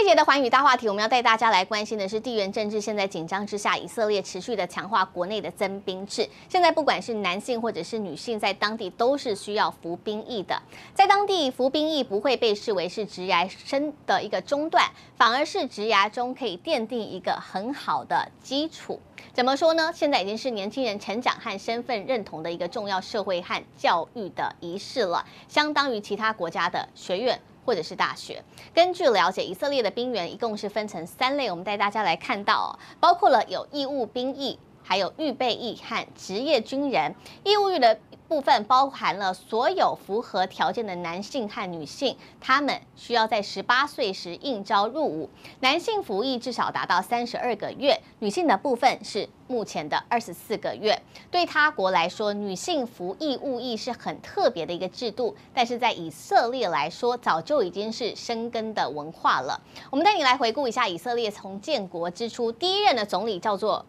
这节的寰宇大话题，我们要带大家来关心的是地缘政治。现在紧张之下，以色列持续的强化国内的征兵制。现在不管是男性或者是女性，在当地都是需要服兵役的。在当地服兵役不会被视为是职涯生的一个中断，反而是职涯中可以奠定一个很好的基础。怎么说呢？现在已经是年轻人成长和身份认同的一个重要社会和教育的仪式了，相当于其他国家的学院。或者是大学。根据了解，以色列的兵员一共是分成三类，我们带大家来看到哦，包括了有义务兵役，还有预备役和职业军人。义务役的部分包含了所有符合条件的男性和女性，他们需要在十八岁时应召入伍。男性服役至少达到三十二个月，女性的部分是目前的二十四个月。对他国来说，女性服义务役是很特别的一个制度，但是在以色列来说，早就已经是生根的文化了。我们带你来回顾一下以色列从建国之初，第一任的总理叫做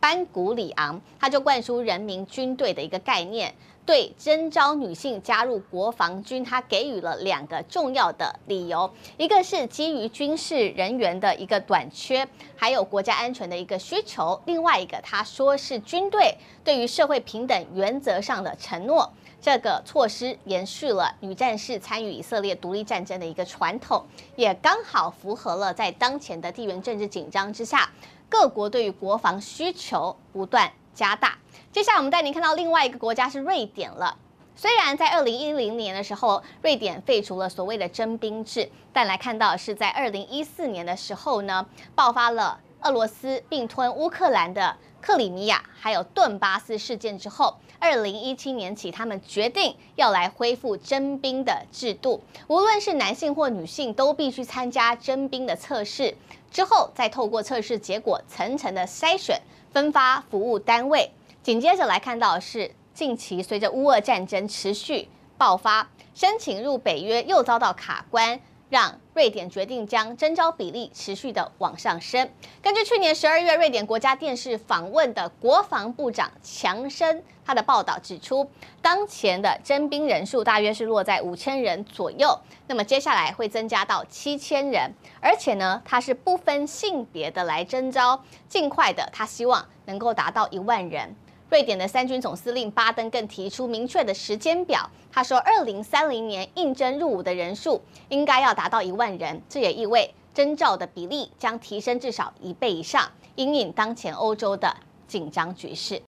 班古里昂，他就灌输人民军队的一个概念。对征召女性加入国防军，他给予了两个重要的理由，一个是基于军事人员的一个短缺，还有国家安全的一个需求；另外一个，他说是军队对于社会平等原则上的承诺。这个措施延续了女战士参与以色列独立战争的一个传统，也刚好符合了在当前的地缘政治紧张之下，各国对于国防需求不断加大。接下来我们带您看到另外一个国家是瑞典了。虽然在二零一零年的时候，瑞典废除了所谓的征兵制，但来看到是在二零一四年的时候呢，爆发了俄罗斯并吞乌克兰的克里米亚还有顿巴斯事件之后，二零一七年起，他们决定要来恢复征兵的制度，无论是男性或女性都必须参加征兵的测试，之后再透过测试结果层层的筛选，分发服务单位。紧接着来看到是，近期随着乌俄战争持续爆发，申请入北约又遭到卡关，让瑞典决定将征召比例持续的往上升。根据去年十二月瑞典国家电视访问的国防部长强生他的报道指出，当前的征兵人数大约是落在五千人左右，那么接下来会增加到七千人，而且呢，他是不分性别的来征召，尽快的，他希望能够达到一万人。瑞典的三军总司令巴登更提出明确的时间表，他说，二零三零年应征入伍的人数应该要达到一万人，这也意味征召的比例将提升至少一倍以上，引领当前欧洲的紧张局势。